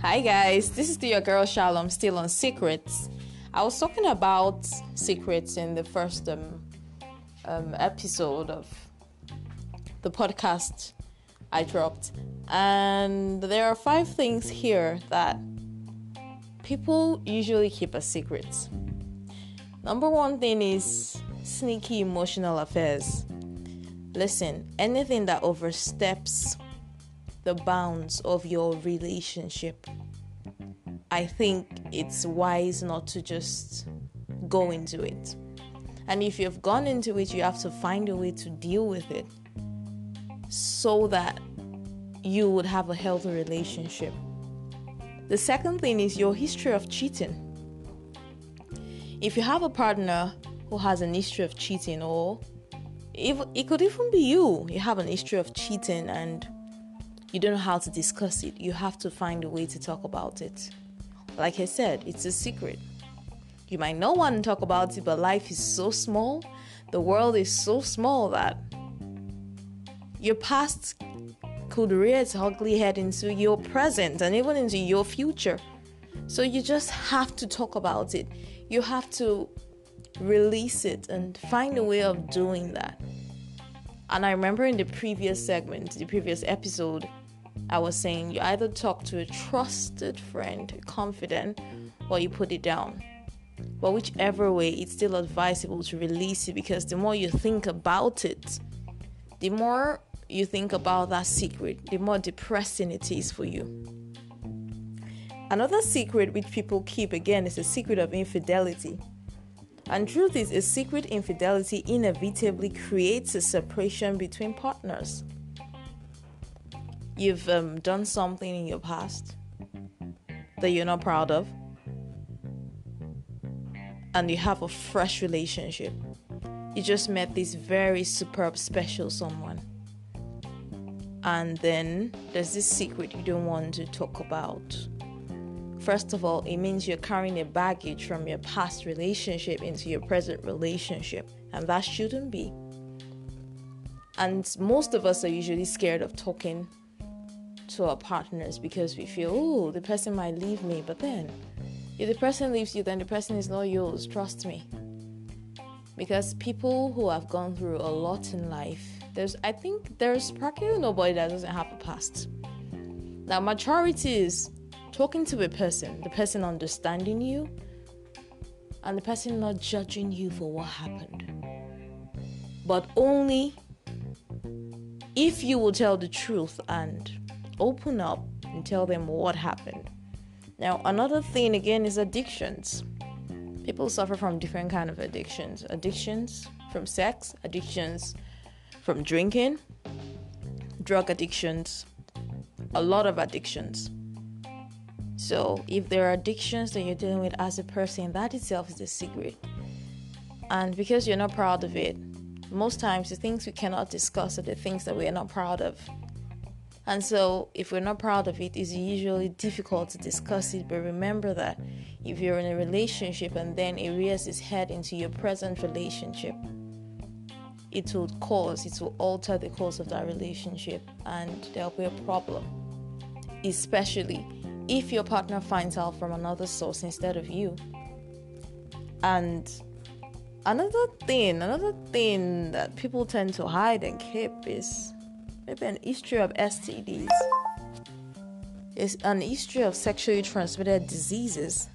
Hi guys, this is the your girl Shalom still on secrets. I was talking about secrets in the first um, um, episode of the podcast I dropped, and there are five things here that people usually keep a secret. Number one thing is sneaky emotional affairs. Listen, anything that oversteps the bounds of your relationship, I think it's wise not to just go into it. And if you've gone into it, you have to find a way to deal with it so that you would have a healthy relationship. The second thing is your history of cheating. If you have a partner who has an history of cheating, or if, it could even be you, you have an history of cheating and you don't know how to discuss it, you have to find a way to talk about it. Like I said, it's a secret. You might not want to talk about it, but life is so small, the world is so small that your past could rear its ugly head into your present and even into your future. So you just have to talk about it. You have to release it and find a way of doing that. And I remember in the previous segment, the previous episode, I was saying you either talk to a trusted friend, a confident, or you put it down. But whichever way, it's still advisable to release it because the more you think about it, the more you think about that secret, the more depressing it is for you. Another secret which people keep again is the secret of infidelity. And truth is, a secret infidelity inevitably creates a separation between partners you've um, done something in your past that you're not proud of, and you have a fresh relationship. You just met this very superb, special someone. And then there's this secret you don't want to talk about. First of all, it means you're carrying a baggage from your past relationship into your present relationship, and that shouldn't be. And most of us are usually scared of talking to our partners because we feel, oh, the person might leave me. But then, if the person leaves you, then the person is not yours. Trust me. Because people who have gone through a lot in life, there's, I think, there's practically nobody that doesn't have a past. Now, maturity is talking to a person, the person understanding you, and the person not judging you for what happened. But only if you will tell the truth and open up and tell them what happened. Now, another thing again is addictions. People suffer from different kind of addictions. Addictions from sex, addictions from drinking, drug addictions, a lot of addictions. So, if there are addictions that you're dealing with as a person, that itself is a secret. And because you're not proud of it, most times the things we cannot discuss are the things that we are not proud of. And so, if we're not proud of it, it's usually difficult to discuss it. But remember that if you're in a relationship and then it rears its head into your present relationship, it will cause, it will alter the course of that relationship, and there'll be a problem. Especially if your partner finds out from another source instead of you. And another thing, another thing that people tend to hide and keep is maybe an history of STDs. It's an history of sexually transmitted diseases.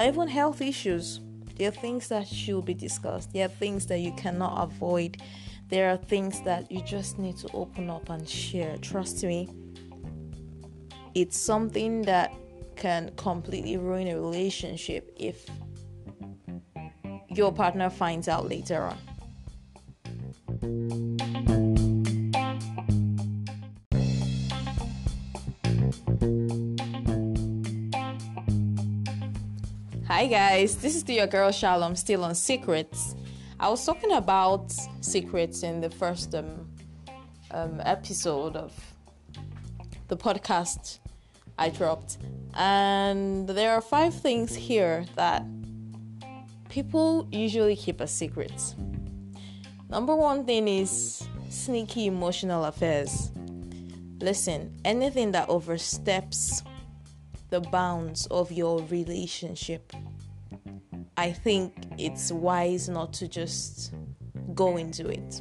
Even health issues. There are things that should be discussed. There are things that you cannot avoid. There are things that you just need to open up and share. Trust me, it's something that can completely ruin a relationship if your partner finds out later on. Hi guys, this is the your girl Shalom still on secrets. I was talking about secrets in the first um, um, episode of the podcast I dropped, and there are five things here that people usually keep a secret. Number one thing is sneaky emotional affairs. Listen, anything that oversteps the bounds of your relationship, I think it's wise not to just go into it.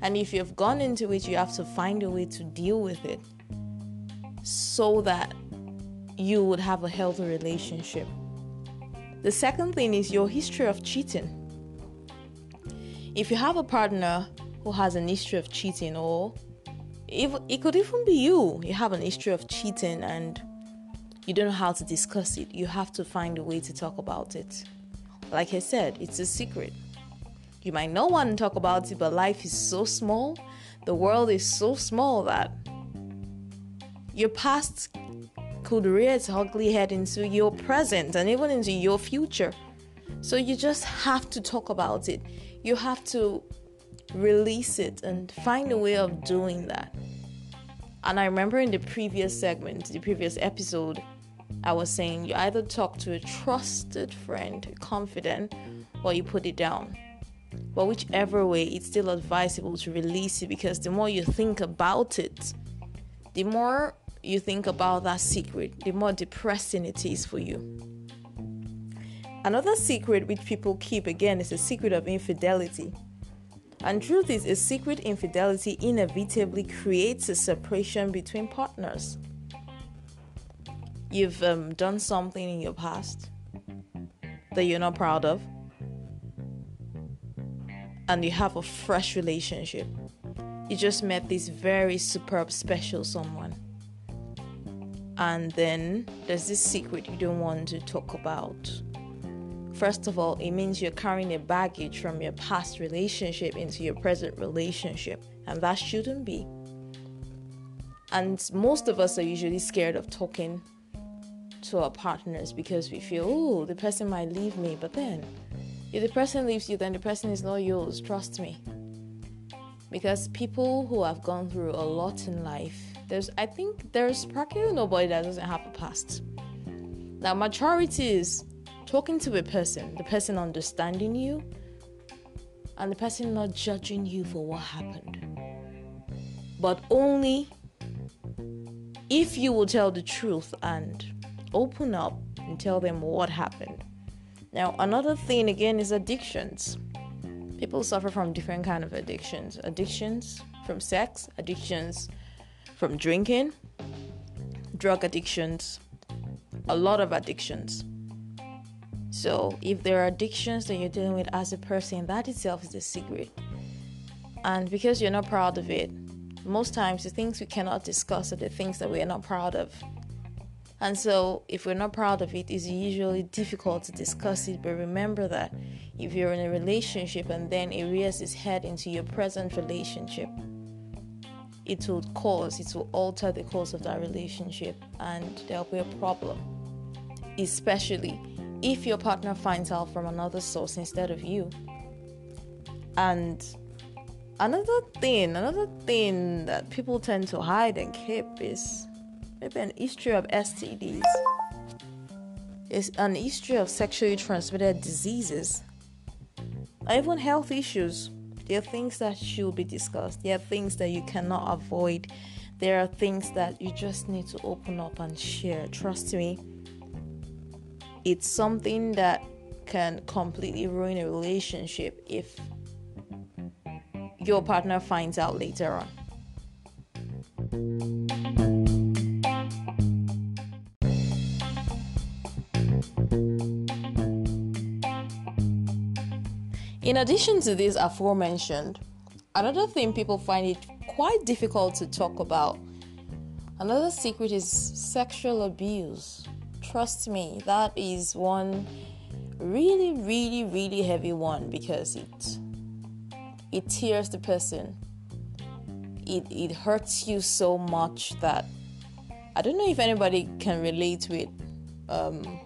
And if you've gone into it, you have to find a way to deal with it so that you would have a healthy relationship. The second thing is your history of cheating. If you have a partner who has an history of cheating, or if, it could even be you, you have an history of cheating and you don't know how to discuss it, you have to find a way to talk about it. Like I said, it's a secret. You might not want to talk about it, but life is so small, the world is so small that your past could rear its ugly head into your present and even into your future. So you just have to talk about it. You have to release it and find a way of doing that. And I remember in the previous segment, the previous episode, I was saying you either talk to a trusted friend, confident, or you put it down. But whichever way, it's still advisable to release it because the more you think about it, the more you think about that secret, the more depressing it is for you. Another secret which people keep again is a secret of infidelity. And truth is, a secret infidelity inevitably creates a separation between partners. You've um, done something in your past that you're not proud of, and you have a fresh relationship. You just met this very superb, special someone and then there's this secret you don't want to talk about. First of all, it means you're carrying a baggage from your past relationship into your present relationship, and that shouldn't be. And most of us are usually scared of talking to our partners because we feel, oh, the person might leave me. But then, if the person leaves you, then the person is not yours. Trust me. Because people who have gone through a lot in life there's I think there's practically nobody that doesn't have a past. Now maturity is talking to a person, the person understanding you, and the person not judging you for what happened. But only if you will tell the truth and open up and tell them what happened. Now, another thing again is addictions. People suffer from different kind of addictions. Addictions from sex, addictions from drinking, drug addictions, a lot of addictions. So, if there are addictions that you're dealing with as a person, that itself is a secret. And because you're not proud of it, most times the things we cannot discuss are the things that we are not proud of. And so, if we're not proud of it, it's usually difficult to discuss it. But remember that if you're in a relationship and then it rears its head into your present relationship, it will cause, it will alter the course of that relationship and there'll be a problem. Especially if your partner finds out from another source instead of you. And another thing, another thing that people tend to hide and keep is maybe an history of STDs. It's an history of sexually transmitted diseases, even health issues there are things that should be discussed. There are things that you cannot avoid. There are things that you just need to open up and share. Trust me, it's something that can completely ruin a relationship if your partner finds out later on. In addition to these aforementioned, another thing people find it quite difficult to talk about. Another secret is sexual abuse. Trust me, that is one really, really, really heavy one because it it tears the person. It it hurts you so much that I don't know if anybody can relate with um,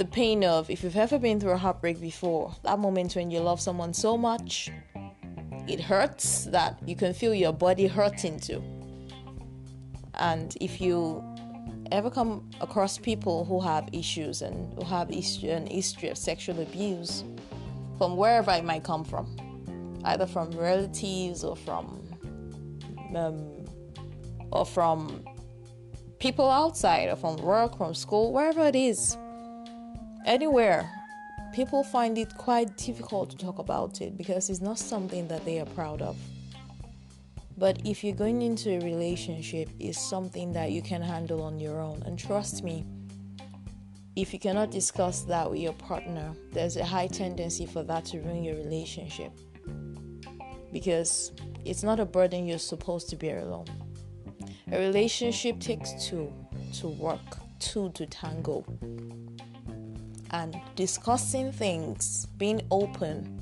the pain of if you've ever been through a heartbreak before, that moment when you love someone so much, it hurts that you can feel your body hurting too. And if you ever come across people who have issues and who have an history of sexual abuse from wherever it might come from, either from relatives or from um, or from people outside or from work, from school, wherever it is, anywhere, people find it quite difficult to talk about it because it's not something that they are proud of. But if you're going into a relationship, it's something that you can handle on your own. And trust me, if you cannot discuss that with your partner, there's a high tendency for that to ruin your relationship. Because it's not a burden you're supposed to bear alone. A relationship takes two to work, two to tango. And discussing things, being open,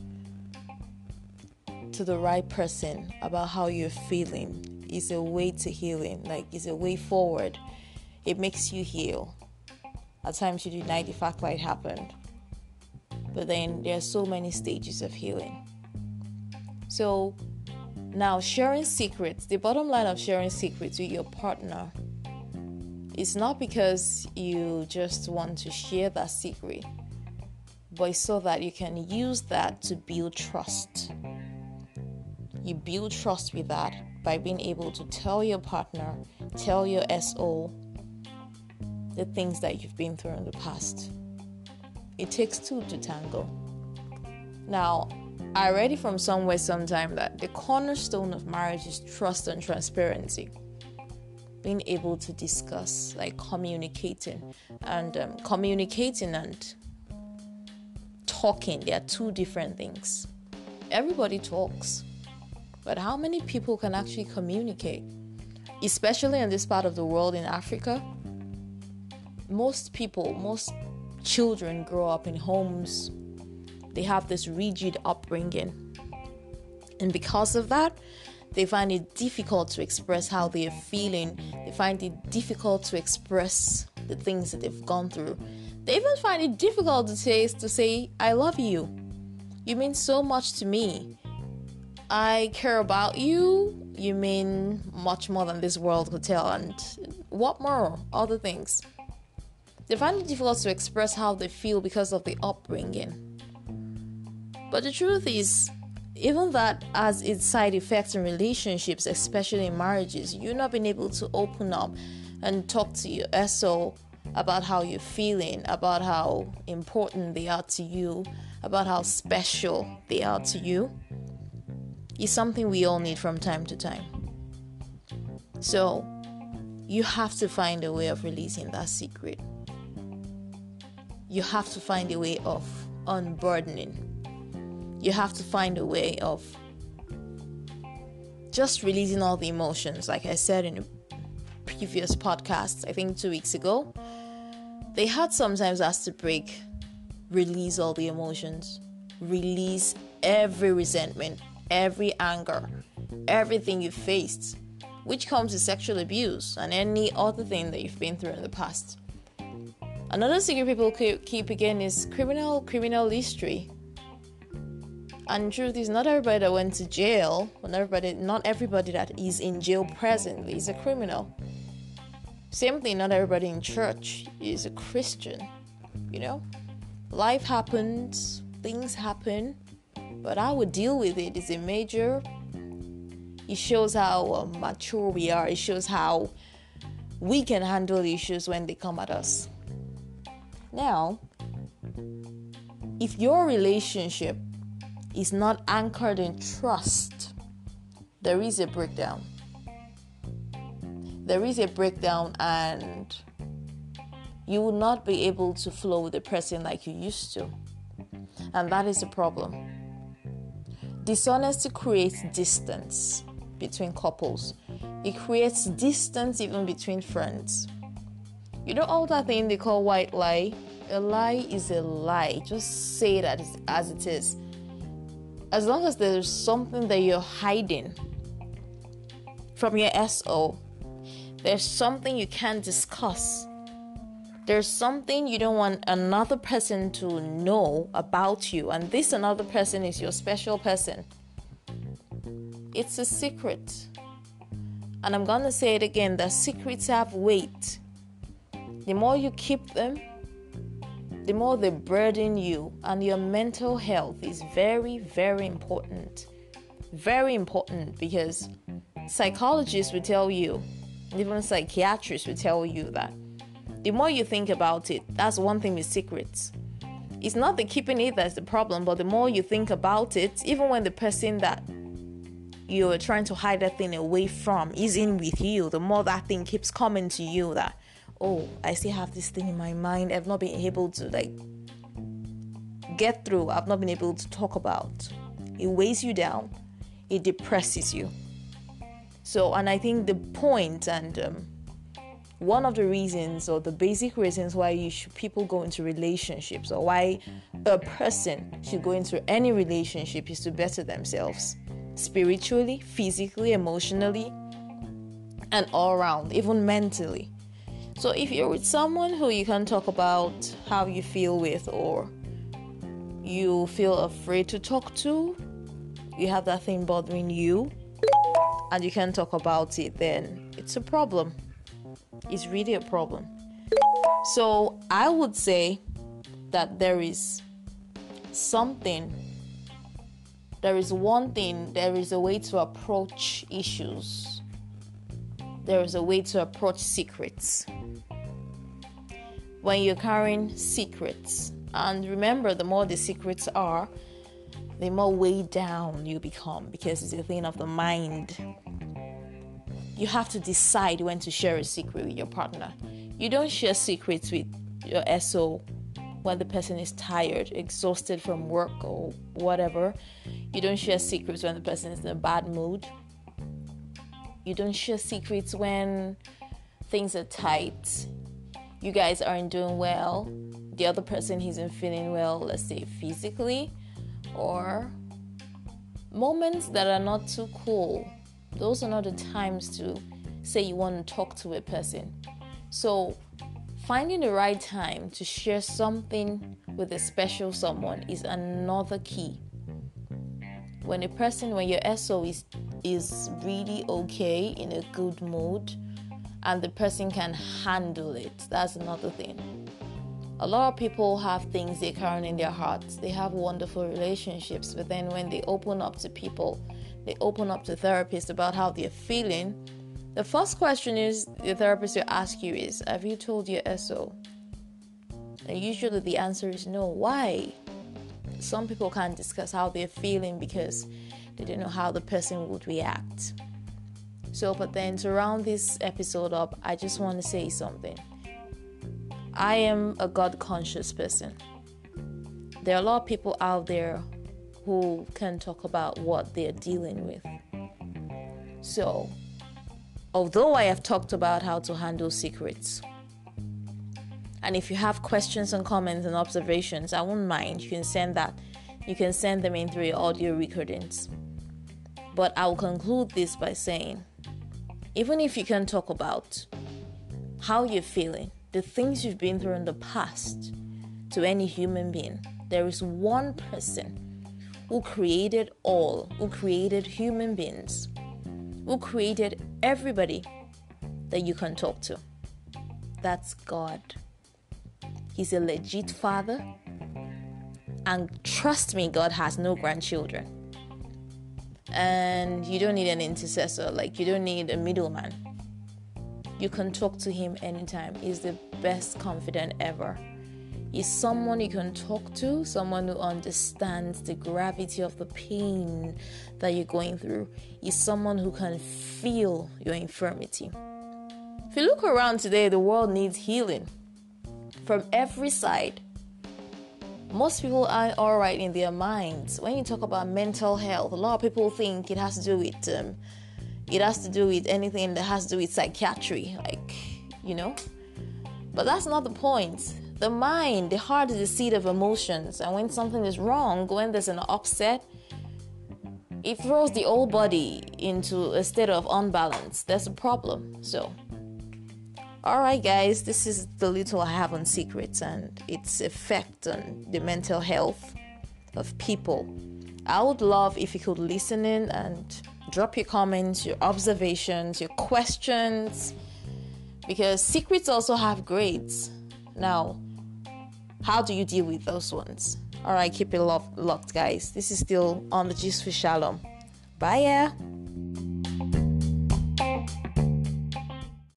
to the right person about how you're feeling is a way to healing, like it's a way forward. It makes you heal. At times you deny the fact that it happened. But then there are so many stages of healing. So now sharing secrets, the bottom line of sharing secrets with your partner is not because you just want to share that secret, but so that you can use that to build trust you build trust with that by being able to tell your partner, tell your SO the things that you've been through in the past. It takes two to tango. Now, I read it from somewhere sometime that the cornerstone of marriage is trust and transparency. Being able to discuss, like communicating, and um, communicating and talking, they are two different things. Everybody talks, but how many people can actually communicate? Especially in this part of the world in Africa, most people, most children grow up in homes, they have this rigid upbringing. And because of that, they find it difficult to express how they are feeling. They find it difficult to express the things that they've gone through. They even find it difficult to say to say I love you. You mean so much to me. I care about you, you mean much more than this world could tell, and what more? Other things. They find it difficult to express how they feel because of the upbringing. But the truth is, even that has its side effects in relationships, especially in marriages. You're not being able to open up and talk to your SO about how you're feeling, about how important they are to you, about how special they are to you is something we all need from time to time. So, you have to find a way of releasing that secret. You have to find a way of unburdening. You have to find a way of just releasing all the emotions. Like I said in a previous podcast, I think two weeks ago, they had sometimes asked to break, release all the emotions, release every resentment, every anger, everything you faced, which comes with sexual abuse and any other thing that you've been through in the past. Another secret people keep again is criminal criminal history. And truth is, not everybody that went to jail, not everybody, not everybody that is in jail presently is a criminal. Same thing, not everybody in church is a Christian. You know, life happens, things happen, but how we deal with it is a major. It shows how uh, mature we are. It shows how we can handle issues when they come at us. Now, if your relationship is not anchored in trust, there is a breakdown. There is a breakdown, and you will not be able to flow with the person like you used to. And that is the problem. Dishonesty creates distance between couples. It creates distance even between friends. You know all that thing they call white lie? A lie is a lie. Just say that as it is. As long as there's something that you're hiding from your SO, there's something you can't discuss there's something you don't want another person to know about you, and this another person is your special person. It's a secret. And I'm to say it again the secrets have weight. The more you keep them, the more they burden you, and your mental health is very, very important Very important because psychologists will tell you, even psychiatrists will tell you that the more you think about it, that's one thing with secrets. It's not the keeping it that's the problem, but the more you think about it, even when the person that you're trying to hide that thing away from is in with you, the more that thing keeps coming to you that, oh, I still have this thing in my mind. I've not been able to like get through. I've not been able to talk about. It weighs you down. It depresses you. So, and I think the point and um, one of the reasons or the basic reasons why you should people go into relationships or why a person should go into any relationship is to better themselves spiritually, physically, emotionally, and all around, even mentally. So if you're with someone who you can talk about how you feel with or you feel afraid to talk to, you have that thing bothering you, and you can't talk about it, then it's a problem. It's really a problem. So I would say that there is something there is one thing, there is a way to approach issues, there is a way to approach secrets. When you're carrying secrets, and remember, the more the secrets are, the more weighed down you become because it's a thing of the mind. You have to decide when to share a secret with your partner. You don't share secrets with your SO when the person is tired, exhausted from work or whatever. You don't share secrets when the person is in a bad mood. You don't share secrets when things are tight. You guys aren't doing well. The other person isn't feeling well, let's say physically, or moments that are not too cool. Those are not the times to say you want to talk to a person. So, finding the right time to share something with a special someone is another key when a person when your SO is is really okay in a good mood and the person can handle it, that's another thing. A lot of people have things they carry in their hearts. They have wonderful relationships, but then when they open up to people, they open up to therapists about how they're feeling. The first question is the therapist will ask you is, "Have you told your SO?" And usually the answer is no. Why? Some people can't discuss how they're feeling because they don't know how the person would react. So, but then to round this episode up, I just want to say something. I am a God conscious person. There are a lot of people out there who can talk about what they're dealing with. So, although I have talked about how to handle secrets, and if you have questions and comments and observations, I won't mind. You can send that. You can send them in through your audio recordings. But I'll conclude this by saying even if you can talk about how you're feeling, the things you've been through in the past to any human being, there is one person who created all, who created human beings, who created everybody that you can talk to. That's God. He's a legit father. And trust me, God has no grandchildren. And you don't need an intercessor, like, you don't need a middleman. You can talk to Him anytime. He's the best confidant ever. He's someone you can talk to, someone who understands the gravity of the pain that you're going through. He's someone who can feel your infirmity. If you look around today, the world needs healing from every side. Most people are all right in their minds. When you talk about mental health, a lot of people think it has to do with um, it has to do with anything that has to do with psychiatry, like you know. But that's not the point. The mind, the heart is the seat of emotions, and when something is wrong, when there's an upset, it throws the whole body into a state of unbalance. That's a problem. So Alright, guys, this is the little I have on secrets and its effect on the mental health of people. I would love if you could listen in and drop your comments, your observations, your questions, because secrets also have grades. Now, how do you deal with those ones? Alright, keep it lo- locked, guys. This is still on the Gist for Shalom. Bye, yeah.